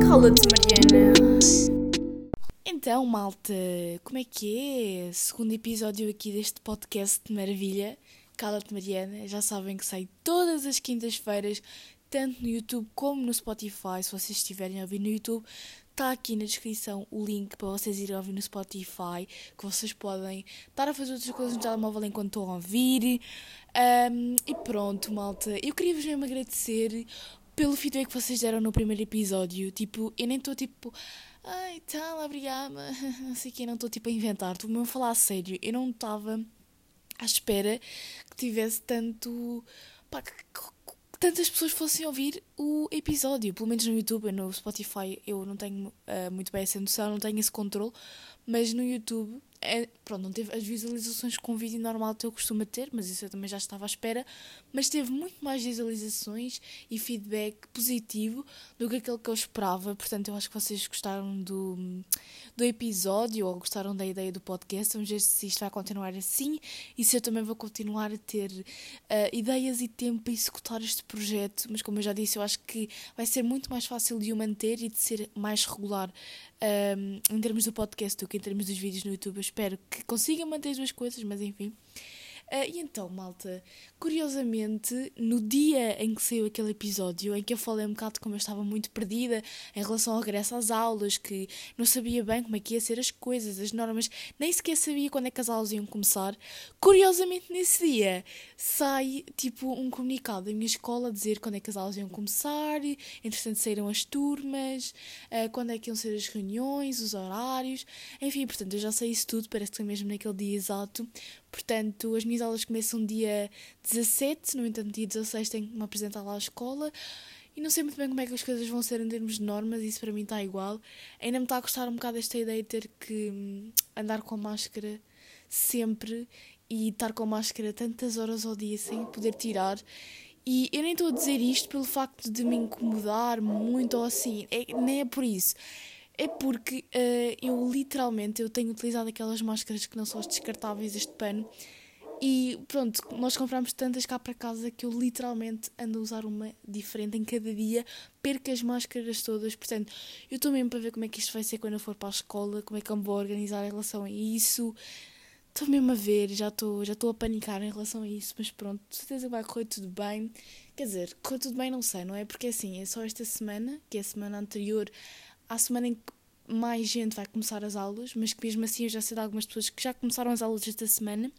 Cala-te, Mariana. Então, malta, como é que é? Segundo episódio aqui deste podcast de maravilha. Cala-te, Mariana. Já sabem que sai todas as quintas-feiras, tanto no YouTube como no Spotify. Se vocês estiverem a ouvir no YouTube, está aqui na descrição o link para vocês irem ouvir no Spotify, que vocês podem estar a fazer outras coisas no telemóvel enquanto estão a ouvir. Um, e pronto, malta. Eu queria vos mesmo agradecer pelo feedback que vocês deram no primeiro episódio. Tipo, eu nem estou tipo. Ai, tal, obrigada. Não sei que, não estou tipo a inventar. Estou mesmo a falar a sério. Eu não estava à espera que tivesse tanto. Pá, que, que tantas pessoas fossem ouvir o episódio. Pelo menos no YouTube, no Spotify eu não tenho uh, muito bem essa noção, não tenho esse controle. Mas no YouTube é, pronto, não teve as visualizações com vídeo normal que eu costumo ter, mas isso eu também já estava à espera. Mas teve muito mais visualizações e feedback positivo do que aquele que eu esperava. Portanto, eu acho que vocês gostaram do, do episódio ou gostaram da ideia do podcast. Vamos ver se isto vai continuar assim e se eu também vou continuar a ter uh, ideias e tempo para executar este projeto. Mas, como eu já disse, eu acho que vai ser muito mais fácil de o manter e de ser mais regular um, em termos do podcast do que em termos dos vídeos no YouTube. Eu espero que consiga manter as duas coisas, mas enfim. Uh, e então, malta, curiosamente, no dia em que saiu aquele episódio, em que eu falei um bocado como eu estava muito perdida em relação ao regresso às aulas, que não sabia bem como é que ia ser as coisas, as normas, nem sequer sabia quando é que as aulas iam começar, curiosamente nesse dia sai tipo um comunicado da minha escola a dizer quando é que as aulas iam começar, entretanto saíram as turmas, uh, quando é que iam ser as reuniões, os horários, enfim, portanto eu já sei isso tudo, parece que foi mesmo naquele dia exato, Portanto, as minhas aulas começam dia 17, no entanto, dia 16 tenho que me apresentar lá à escola. E não sei muito bem como é que as coisas vão ser em termos de normas, isso para mim está igual. Ainda me está a gostar um bocado esta ideia de ter que hum, andar com máscara sempre e estar com máscara tantas horas ao dia sem poder tirar. E eu nem estou a dizer isto pelo facto de me incomodar muito ou assim, é, nem é por isso. É porque uh, eu literalmente eu tenho utilizado aquelas máscaras que não são as descartáveis, este pano. E pronto, nós compramos tantas cá para casa que eu literalmente ando a usar uma diferente em cada dia, perco as máscaras todas. Portanto, eu estou mesmo para ver como é que isto vai ser quando eu for para a escola, como é que eu me vou organizar em relação a isso. Estou mesmo a ver, já estou já a panicar em relação a isso, mas pronto, de certeza vai correr tudo bem. Quer dizer, correr tudo bem não sei, não é? Porque assim, é só esta semana, que é a semana anterior à semana em que mais gente vai começar as aulas, mas que mesmo assim eu já sei de algumas pessoas que já começaram as aulas esta semana.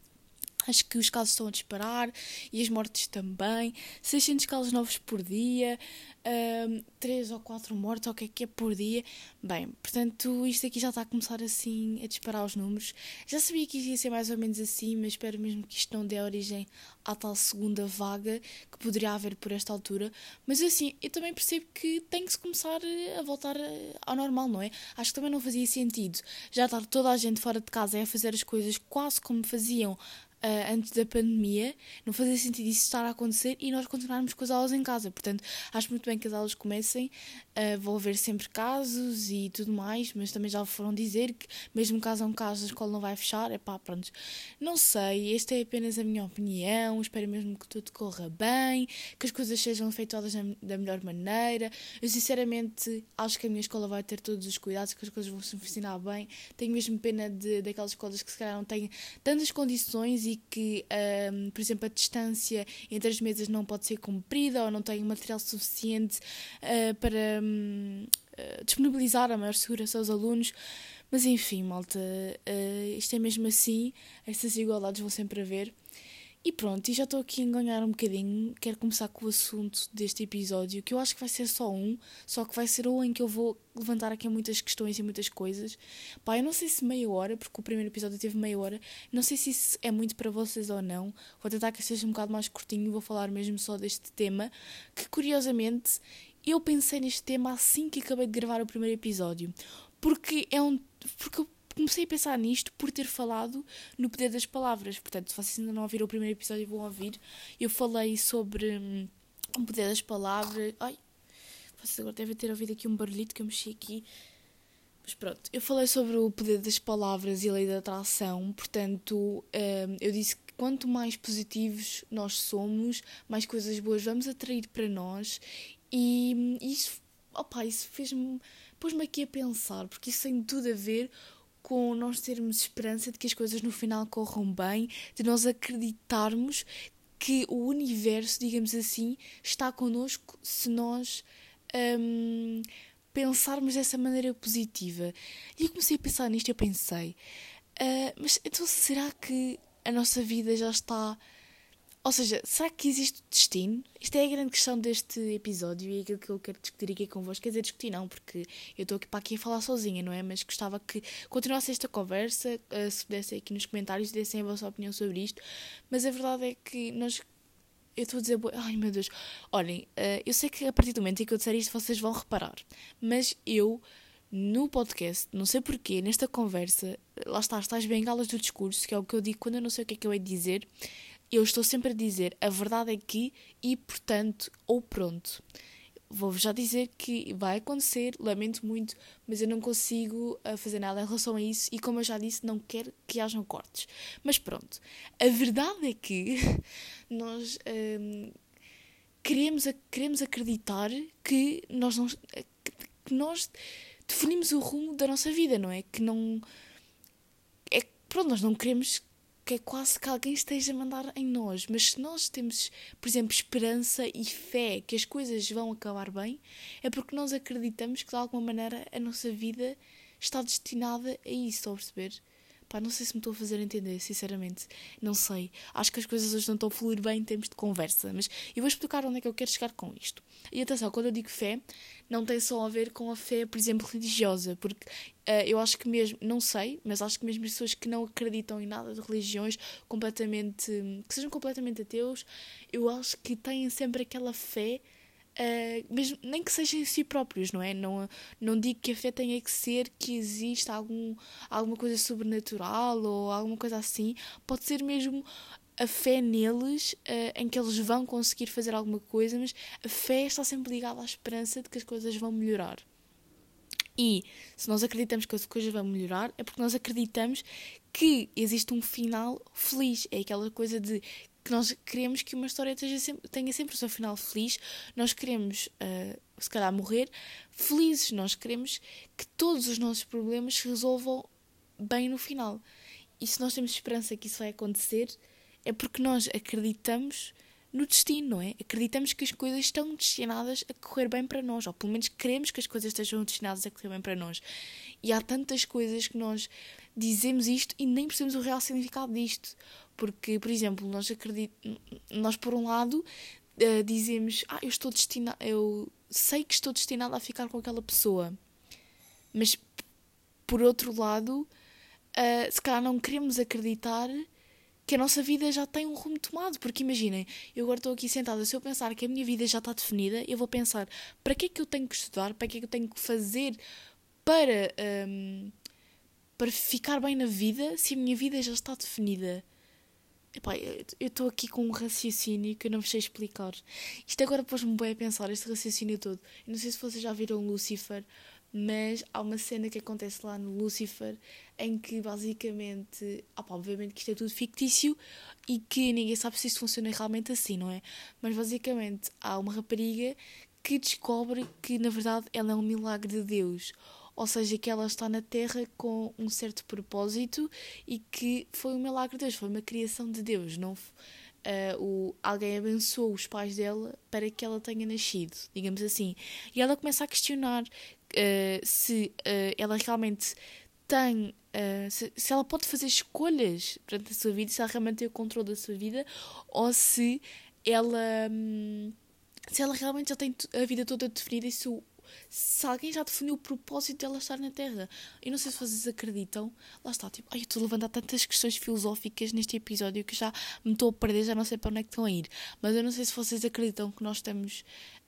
Acho que os casos estão a disparar e as mortes também. 600 casos novos por dia, um, 3 ou 4 mortes, ou o que é que é por dia. Bem, portanto, isto aqui já está a começar assim a disparar os números. Já sabia que ia ser mais ou menos assim, mas espero mesmo que isto não dê origem à tal segunda vaga que poderia haver por esta altura. Mas assim, eu também percebo que tem que se começar a voltar ao normal, não é? Acho que também não fazia sentido já estar toda a gente fora de casa a fazer as coisas quase como faziam uh, antes da pandemia, não fazia sentido isso estar a acontecer e nós continuarmos com as aulas em casa. Portanto, acho muito bem que as aulas comecem, uh, vão haver sempre casos e tudo mais, mas também já foram dizer que, mesmo caso a um caso, a escola não vai fechar. É pá, pronto. Não sei, esta é apenas a minha opinião. Espero mesmo que tudo corra bem, que as coisas sejam feitas da melhor maneira. Eu, sinceramente, acho que a minha escola vai ter todos os cuidados, que as coisas vão se funcionar bem. Tenho mesmo pena de, daquelas escolas que se calhar não têm tantas condições e que, um, por exemplo, a distância entre as mesas não pode ser cumprida ou não tem material suficiente uh, para um, uh, eh, disponibilizar a maior segurança aos alunos. Mas enfim, malta, uh, isto é mesmo assim, estas igualdades vão sempre haver. E pronto, e já estou aqui a enganhar um bocadinho. Quero começar com o assunto deste episódio, que eu acho que vai ser só um, só que vai ser um em que eu vou levantar aqui muitas questões e muitas coisas. Pá, eu não sei se meia hora, porque o primeiro episódio teve meia hora, não sei se isso é muito para vocês ou não. Vou tentar que seja um bocado mais curtinho, vou falar mesmo só deste tema, que curiosamente eu pensei neste tema assim que acabei de gravar o primeiro episódio. Porque é um. Porque eu comecei a pensar nisto por ter falado no poder das palavras. Portanto, se vocês ainda não ouviram o primeiro episódio, vão ouvir. Eu falei sobre hum, o poder das palavras. Ai, vocês agora devem ter ouvido aqui um barulhito que eu mexi aqui. Mas pronto, eu falei sobre o poder das palavras e a lei da atração. Portanto, hum, eu disse quanto mais positivos nós somos, mais coisas boas vamos atrair para nós. E isso, opa, isso fez-me, pôs-me aqui a pensar, porque isso tem tudo a ver com nós termos esperança de que as coisas no final corram bem, de nós acreditarmos que o universo, digamos assim, está connosco se nós hum, pensarmos dessa maneira positiva. E eu comecei a pensar nisto e eu pensei, uh, mas então será que a nossa vida já está. Ou seja, será que existe destino? Isto é a grande questão deste episódio e aquilo que eu quero discutir aqui convosco. Quer dizer, discutir não, porque eu estou aqui para aqui a falar sozinha, não é? Mas gostava que continuasse esta conversa, uh, se pudessem aqui nos comentários, dessem a vossa opinião sobre isto. Mas a verdade é que nós eu estou a dizer, ai meu Deus, olhem, uh, eu sei que a partir do momento em que eu disser isto vocês vão reparar, mas eu no podcast, não sei porquê, nesta conversa, lá está, as tais bengalas do discurso, que é o que eu digo quando eu não sei o que é que eu hei de dizer, eu estou sempre a dizer a verdade é que e portanto ou pronto. Vou-vos já dizer que vai acontecer, lamento muito, mas eu não consigo uh, fazer nada em relação a isso e, como eu já disse, não quero que hajam cortes. Mas pronto, a verdade é que nós um, queremos, queremos acreditar que nós, não, que nós definimos o rumo da nossa vida, não é? Que não. É, pronto, nós não queremos que é quase que alguém esteja a mandar em nós. Mas se nós temos, por exemplo, esperança e fé que as coisas vão acabar bem, é porque nós acreditamos que de alguma maneira a nossa vida está destinada a isso, a perceber? Pá, não sei se me estou a fazer entender, sinceramente. Não sei. Acho que as coisas hoje não estão a fluir bem em termos de conversa, mas eu vou explicar onde é que eu quero chegar com isto. E atenção, quando eu digo fé, não tem só a ver com a fé, por exemplo, religiosa, porque uh, eu acho que mesmo, não sei, mas acho que mesmo as pessoas que não acreditam em nada de religiões, completamente, que sejam completamente ateus, eu acho que têm sempre aquela fé Uh, mesmo, nem que sejam em si próprios, não é? Não, não digo que a fé tenha que ser que exista algum, alguma coisa sobrenatural ou alguma coisa assim. Pode ser mesmo a fé neles, uh, em que eles vão conseguir fazer alguma coisa, mas a fé está sempre ligada à esperança de que as coisas vão melhorar. E se nós acreditamos que as coisas vão melhorar, é porque nós acreditamos que existe um final feliz. É aquela coisa de que nós queremos que uma história tenha sempre, tenha sempre o seu final feliz, nós queremos, uh, se calhar, morrer felizes, nós queremos que todos os nossos problemas se resolvam bem no final. E se nós temos esperança que isso vai acontecer, é porque nós acreditamos no destino, não é? Acreditamos que as coisas estão destinadas a correr bem para nós, ou pelo menos queremos que as coisas estejam destinadas a correr bem para nós. E há tantas coisas que nós dizemos isto e nem percebemos o real significado disto. Porque, por exemplo, nós nós por um lado uh, dizemos, ah, eu estou destinado, eu sei que estou destinado a ficar com aquela pessoa. Mas por outro lado, uh, se calhar não queremos acreditar que a nossa vida já tem um rumo tomado. Porque imaginem, eu agora estou aqui sentada, se eu pensar que a minha vida já está definida, eu vou pensar para que é que eu tenho que estudar, para que é que eu tenho que fazer para, um, para ficar bem na vida se a minha vida já está definida. Epá, eu estou aqui com um raciocínio que eu não vos sei explicar. Isto agora pôs-me bem a pensar, este raciocínio todo. Eu não sei se vocês já viram Lucifer, mas há uma cena que acontece lá no Lucifer em que basicamente, opa, obviamente que isto é tudo fictício e que ninguém sabe se isto funciona realmente assim, não é? Mas basicamente há uma rapariga que descobre que na verdade ela é um milagre de Deus ou seja, que ela está na Terra com um certo propósito e que foi um milagre de Deus, foi uma criação de Deus, não uh, o, alguém abençoou os pais dela para que ela tenha nascido, digamos assim. E ela começa a questionar uh, se uh, ela realmente tem. Se, se, ela pode fazer escolhas durante a sua vida, se ela realmente tem o controle da sua vida, ou se ela. Hum, se ela realmente já tem a vida toda definida e se o se alguém já definiu o propósito dela estar na Terra. Eu não sei se vocês acreditam. Lá está, tipo, ai, eu estou a levantar tantas questões filosóficas neste episódio que já me estou a perder, já não sei para onde é que estão a ir. Mas eu não sei se vocês acreditam que nós estamos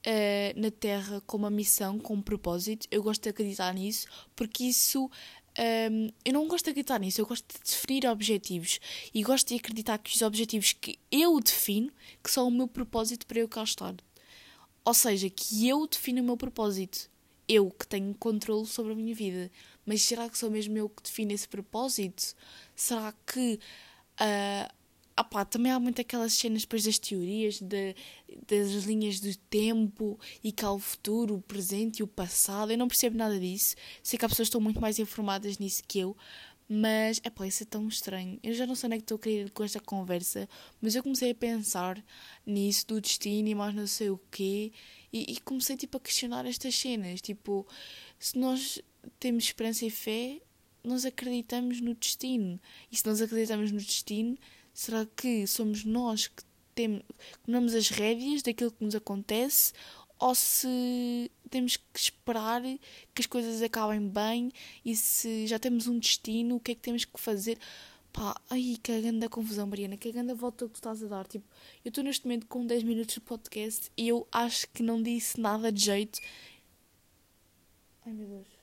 uh, na Terra com uma missão, com um propósito. Eu gosto de acreditar nisso, porque isso. Um, ehm, eu não gosto de acreditar nisso, eu gosto de definir objetivos e gosto de acreditar que os objetivos que eu defino que são o meu propósito para eu cá estar. Ou seja, que eu defino o meu propósito. Eu que tenho controle sobre a minha vida. Mas será que sou mesmo eu que defino esse propósito? Será que uh, ah pá, também há muito aquelas cenas depois das teorias, de, das linhas do tempo e que há o futuro, o presente e o passado. Eu não percebo nada disso. Sei que há pessoas que estão muito mais informadas nisso que eu. Mas, é pá, isso é tão estranho. Eu já não sei onde é que estou a querer com esta conversa, mas eu comecei a pensar nisso, do destino e mais não sei o quê, e, e comecei, tipo, a questionar estas cenas. Tipo, se nós temos esperança e fé, nós acreditamos no destino. E se nós acreditamos no destino, será que somos nós que temos, tomamos as rédeas daquilo que nos acontece ou se temos que esperar que as coisas acabem bem e se já temos um destino, o que é que temos que fazer? Pá, ai, que grande confusão, Mariana, que grande volta que tu estás a dar. Tipo, eu estou neste momento com 10 minutos de podcast e eu acho que não disse nada de jeito. Ai meu Deus.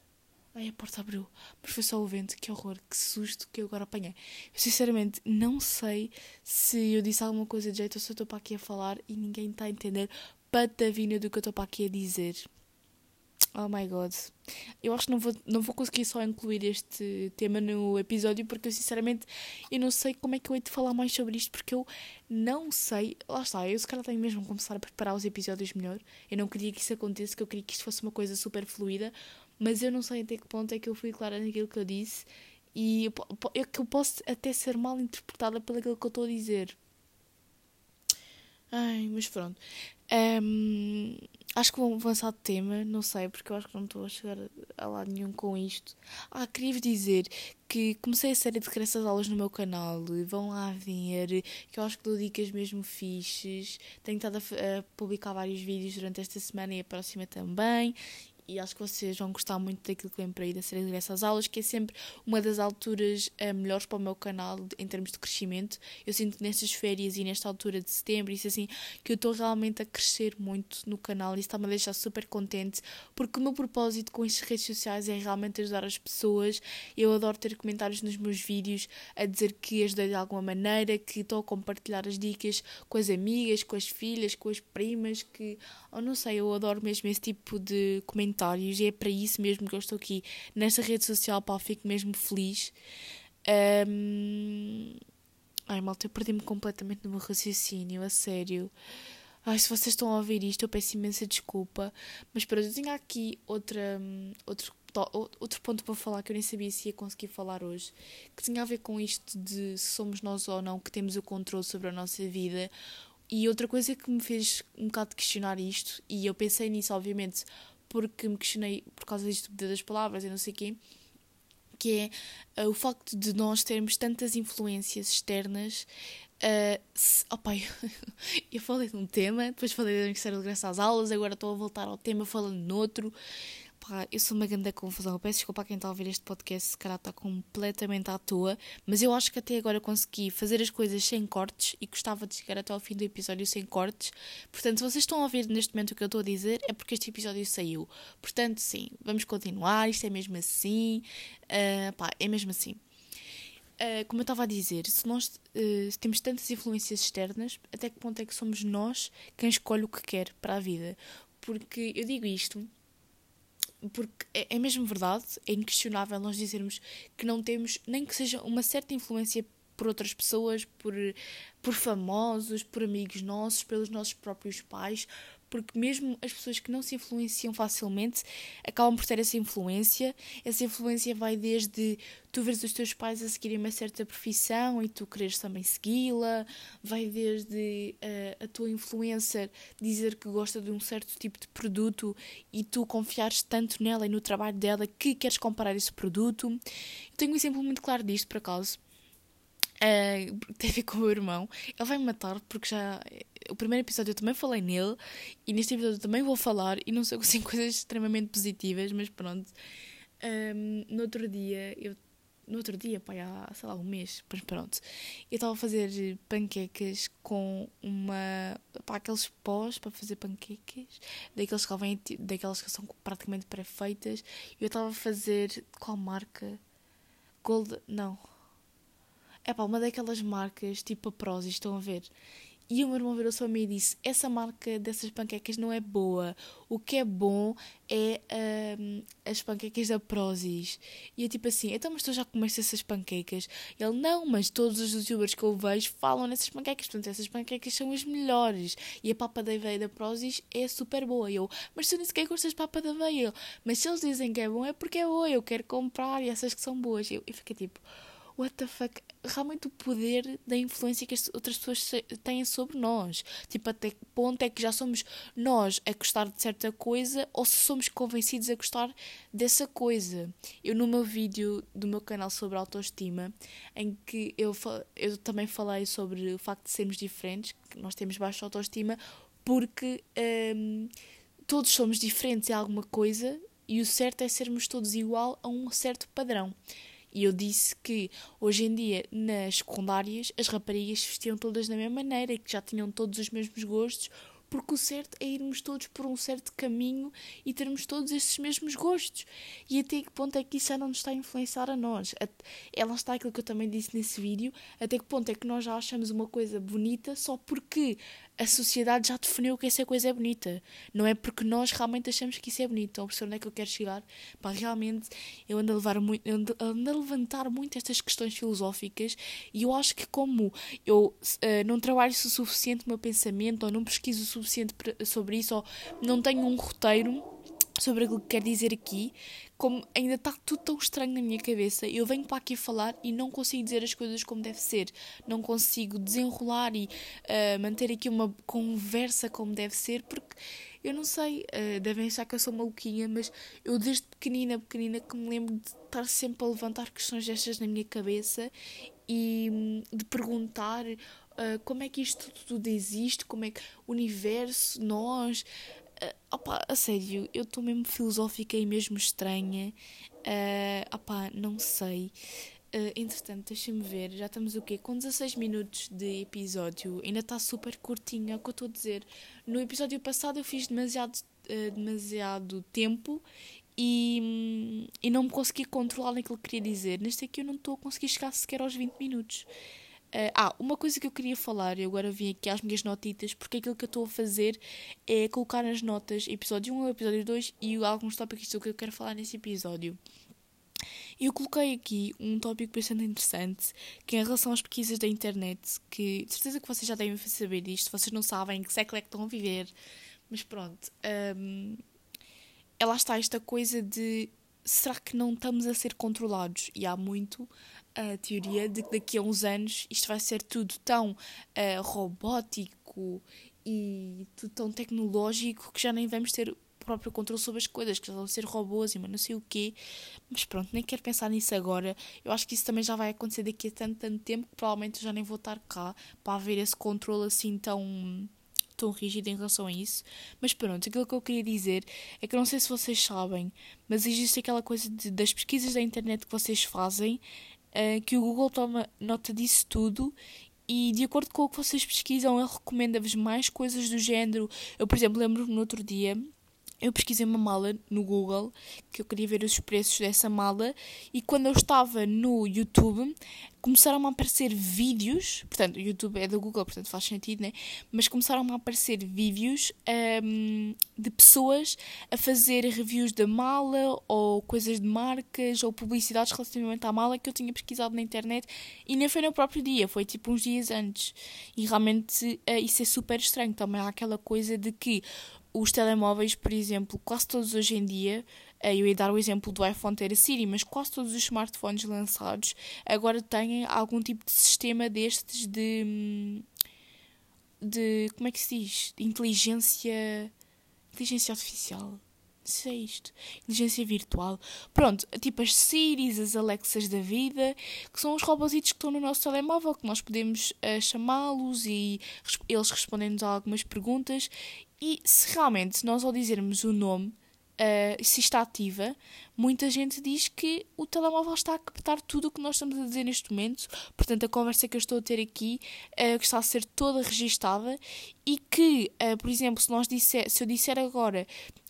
Ai, a porta abriu. Mas foi só o vento. Que horror, que susto que eu agora apanhei. Eu sinceramente não sei se eu disse alguma coisa de jeito ou se eu estou para aqui a falar e ninguém está a entender patavina do que eu estou para aqui a dizer. Oh my god. Eu acho que não vou, não vou conseguir só incluir este tema no episódio porque eu sinceramente eu não sei como é que eu hei de falar mais sobre isto porque eu não sei. Lá está, eu se calhar tenho mesmo que começar a preparar os episódios melhor. Eu não queria que isso acontecesse, que eu queria que isto fosse uma coisa super fluida, mas eu não sei até que ponto é que eu fui clara naquilo que eu disse e eu, que eu posso até ser mal interpretada pelo que eu estou a dizer. Ai, mas pronto. Um, acho que vou avançar de tema, não sei, porque eu acho que não estou a chegar a lado nenhum com isto. Ah, queria-vos dizer que comecei a série de crianças aulas no meu canal, vão lá ver, que eu acho que dou dicas mesmo fixes. Tenho estado a, a publicar vários vídeos durante esta semana e a próxima também e acho que vocês vão gostar muito daquilo que vem para aí da série de às aulas, que é sempre uma das alturas uh, melhores para o meu canal em termos de crescimento. Eu sinto que nestas férias e nesta altura de setembro, isso assim, que eu estou realmente a crescer muito no canal e isso está-me a deixar super contente, porque o meu propósito com estas redes sociais é realmente ajudar as pessoas. Eu adoro ter comentários nos meus vídeos a dizer que ajudei de alguma maneira, que estou a compartilhar as dicas com as amigas, com as filhas, com as primas, que, oh, não sei, eu adoro mesmo esse tipo de comentários comentários e é para isso mesmo que eu estou aqui nesta rede social, pá, fico mesmo feliz. Um... Ai, malta, eu perdi-me completamente no meu raciocínio, a sério. Ai, se vocês estão a ouvir isto, eu peço imensa desculpa. Mas pronto, eu tinha aqui outra, outro, outro ponto para falar que eu nem sabia se ia conseguir falar hoje. Que tinha a ver com isto de se somos nós ou não que temos o controle sobre a nossa vida. E outra coisa que me fez um bocado questionar isto, e eu pensei nisso, obviamente, porque me questionei por causa disto das palavras e não sei o quê, que é uh, o facto de nós termos tantas influências externas. Uh, se, oh pai, eu falei de um tema, depois falei da Ministério de Graça às aulas, agora estou a voltar ao tema falando noutro. Pá, eu sou uma grande confusão. Eu peço desculpa a quem está a ouvir este podcast, se calhar está completamente à toa, mas eu acho que até agora consegui fazer as coisas sem cortes e gostava de chegar até ao fim do episódio sem cortes. Portanto, se vocês estão a ouvir neste momento o que eu estou a dizer, é porque este episódio saiu. Portanto, sim, vamos continuar. Isto é mesmo assim. Uh, pá, é mesmo assim. Uh, como eu estava a dizer, se nós uh, se temos tantas influências externas, até que ponto é que somos nós quem escolhe o que quer para a vida? Porque eu digo isto porque é, é mesmo verdade, é inquestionável nós dizermos que não temos nem que seja uma certa influência por outras pessoas, por, por famosos, por amigos nossos, pelos nossos próprios pais, porque mesmo as pessoas que não se influenciam facilmente acabam por ter essa influência. Essa influência vai desde tu veres os teus pais a seguirem uma certa profissão e tu quereres também segui-la, vai desde uh, a tua influencer dizer que gosta de um certo tipo de produto e tu confiares tanto nela e no trabalho dela que queres comprar esse produto. Eu tenho um exemplo muito claro disto, por acaso. Uh, tem a ver com o meu irmão. Ele vai me matar porque já o primeiro episódio eu também falei nele e neste episódio também vou falar e não sei assim coisas extremamente positivas, mas pronto. Um, no outro dia, eu no outro dia, pá, há, sei lá, um mês, mas pronto, eu estava a fazer panquecas com uma, pá, aqueles pós para fazer panquecas, daqueles que, vêm, daquelas que são praticamente pré-feitas, eu estava a fazer, qual marca? Gold, não, é pá, uma daquelas marcas tipo a Prozis, estão a ver? E o meu irmão virou-se para mim e disse: Essa marca dessas panquecas não é boa. O que é bom é um, as panquecas da Prozis. E eu tipo assim: Então, mas tu já comeste essas panquecas? Ele: Não, mas todos os youtubers que eu vejo falam nessas panquecas. Portanto, essas panquecas são as melhores. E a papa da aveia da Prozis é super boa. E eu: Mas tu nem sequer gostas de papa da aveia. Mas se eles dizem que é bom, é porque é boa. Eu quero comprar e essas que são boas. E eu, eu fiquei tipo what the fuck, realmente o poder da influência que as outras pessoas têm sobre nós. Tipo, até que ponto é que já somos nós a gostar de certa coisa ou se somos convencidos a gostar dessa coisa. Eu, no meu vídeo do meu canal sobre autoestima, em que eu, eu também falei sobre o facto de sermos diferentes, que nós temos baixa autoestima, porque hum, todos somos diferentes em alguma coisa e o certo é sermos todos igual a um certo padrão. E eu disse que hoje em dia nas secundárias as raparigas vestiam todas da mesma maneira e que já tinham todos os mesmos gostos, porque o certo é irmos todos por um certo caminho e termos todos esses mesmos gostos. E até que ponto é que isso já não nos está a influenciar a nós? Ela está aquilo que eu também disse nesse vídeo, até que ponto é que nós já achamos uma coisa bonita só porque a sociedade já definiu que essa coisa é bonita. Não é porque nós realmente achamos que isso é bonito. Estão a perceber onde é que eu quero chegar? Pá, realmente eu ando a, levar muito, ando a levantar muito estas questões filosóficas e eu acho que como eu uh, não trabalho o suficiente o meu pensamento ou não pesquiso o suficiente sobre isso ou não tenho um roteiro sobre aquilo que quero dizer aqui, como ainda está tudo tão estranho na minha cabeça, eu venho para aqui falar e não consigo dizer as coisas como deve ser, não consigo desenrolar e uh, manter aqui uma conversa como deve ser, porque eu não sei, uh, devem achar que eu sou maluquinha, mas eu desde pequenina, pequenina, que me lembro de estar sempre a levantar questões destas na minha cabeça e de perguntar uh, como é que isto tudo existe, como é que o universo, nós, Uh, opa, a sério, eu estou mesmo filosófica e mesmo estranha. Uh, opa, não sei. Uh, entretanto, deixa-me ver, já estamos o quê? Com 16 minutos de episódio, ainda está super curtinho, é o que eu estou a dizer. No episódio passado eu fiz demasiado, uh, demasiado tempo e, e não me consegui controlar naquilo que queria dizer. Neste aqui eu não estou a conseguir chegar sequer aos 20 minutos. Uh, ah, uma coisa que eu queria falar, eu agora vim aqui às minhas notitas, porque aquilo que eu estou a fazer é colocar nas notas episódio 1 episódio 2 e alguns tópicos que eu quero falar nesse episódio. Eu coloquei aqui um tópico bastante interessante, que é em relação às pesquisas da internet, que de certeza que vocês já devem saber disto, vocês não sabem que século é que estão a viver, mas pronto. Um, ela está esta coisa de será que não estamos a ser controlados? E há muito a teoria de que daqui a uns anos isto vai ser tudo tão uh, robótico e tudo tão tecnológico que já nem vamos ter o próprio controle sobre as coisas, que já vão ser robôs e não sei o quê. Mas pronto, nem quero pensar nisso agora. Eu acho que isso também já vai acontecer daqui a tanto, tanto tempo que provavelmente eu já nem vou estar cá para haver esse controle assim tão tão rígido em relação a isso. Mas pronto, aquilo que eu queria dizer é que não sei se vocês sabem, mas existe aquela coisa de, das pesquisas da internet que vocês fazem uh, que o Google toma nota disso tudo e de acordo com o que vocês pesquisam, ele recomenda-vos mais coisas do género. Eu, por exemplo, lembro-me no outro dia eu pesquisei uma mala no Google, que eu queria ver os preços dessa mala, e quando eu estava no YouTube, começaram a aparecer vídeos, portanto, o YouTube é do Google, portanto faz sentido, né? Mas começaram a aparecer vídeos um, de pessoas a fazer reviews da mala, ou coisas de marcas, ou publicidades relativamente à mala que eu tinha pesquisado na internet, e nem foi no próprio dia, foi tipo uns dias antes. E realmente uh, isso é super estranho. Também há aquela coisa de que os telemóveis, por exemplo, quase todos hoje em dia, eh, eu ia dar o exemplo do iPhone ter a Siri, mas quase todos os smartphones lançados agora têm algum tipo de sistema destes de. Hum, de. como é que se diz? De inteligência. inteligência artificial. Isso é isto. Inteligência virtual. Pronto, tipo as Siris, as Alexas da vida, que são os robozitos que estão no nosso telemóvel, que nós podemos uh, chamá-los e eles respondem-nos a algumas perguntas. E se realmente nós ao dizermos o nome, uh, se está ativa, muita gente diz que o telemóvel está a captar tudo o que nós estamos a dizer neste momento. Portanto, a conversa que eu estou a ter aqui uh, está a ser toda registada e que, uh, por exemplo, se, nós disser, se eu disser agora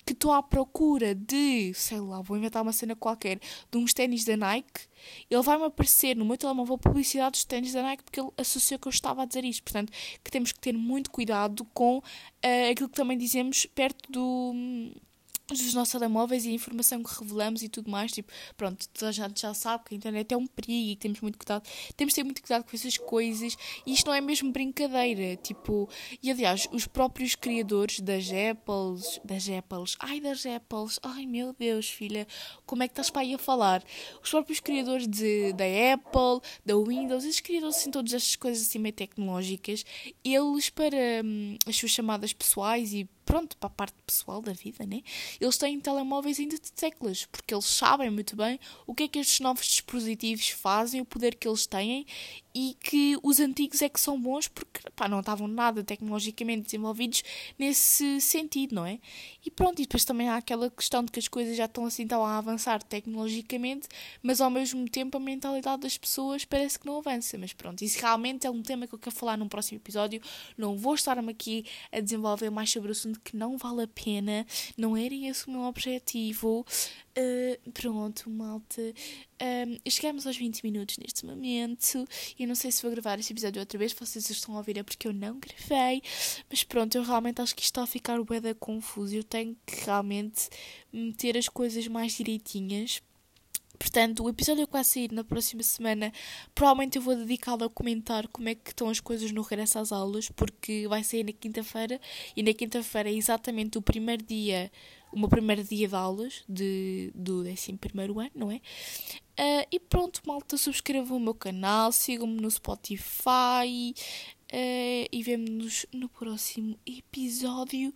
que estou à procura de, sei lá, vou inventar uma cena qualquer, de uns ténis da Nike, ele vai-me aparecer no meu telemóvel publicidade dos ténis da Nike porque ele associou que eu estava a dizer isto. Portanto, que temos que ter muito cuidado com uh, aquilo que também dizemos perto do dos nossos telemóveis e a informação que revelamos e tudo mais, tipo, pronto, toda a gente já sabe que a internet é um perigo e temos muito cuidado, temos de ter muito cuidado com essas coisas e isto não é mesmo brincadeira, tipo, e aliás, os próprios criadores das Apples, das Apples, ai das Apples, ai meu Deus, filha, como é que estás para aí a falar? Os próprios criadores de, da Apple, da Windows, esses criadores assim, todas estas coisas assim meio tecnológicas, eles para hum, as suas chamadas pessoais e pronto, para a parte pessoal da vida, né? Eles têm telemóveis ainda de teclas, porque eles sabem muito bem o que é que estes novos dispositivos fazem, o poder que eles têm e que os antigos é que são bons porque pá, não estavam nada tecnologicamente desenvolvidos nesse sentido, não é? E pronto, e depois também há aquela questão de que as coisas já estão assim tão a avançar tecnologicamente, mas ao mesmo tempo a mentalidade das pessoas parece que não avança. Mas pronto, isso realmente é um tema que eu quero falar num próximo episódio. Não vou estar-me aqui a desenvolver mais sobre o assunto que não vale a pena, não era esse o meu objetivo. Uh, pronto, malta. Um, chegamos aos 20 minutos neste momento. Eu não sei se vou gravar este episódio outra vez. Vocês estão a ouvir é porque eu não gravei. Mas pronto, eu realmente acho que isto está a ficar bué confuso. Eu tenho que realmente meter as coisas mais direitinhas. Portanto, o episódio que vai sair na próxima semana, provavelmente eu vou dedicá-lo a comentar como é que estão as coisas no regresso às aulas, porque vai sair na quinta-feira e na quinta-feira é exatamente o primeiro dia o meu primeiro dia de aulas de, do 11 ano, não é? Uh, e pronto, malta, subscrevam o meu canal, sigam-me no Spotify uh, e vemo-nos no próximo episódio.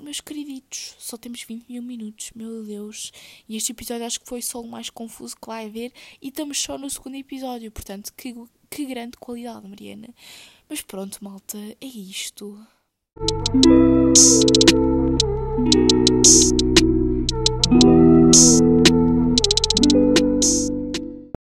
Meus queriditos, só temos 21 minutos, meu Deus. E este episódio acho que foi só o mais confuso que vai haver. E estamos só no segundo episódio, portanto, que, que grande qualidade, Mariana. Mas pronto, malta, é isto.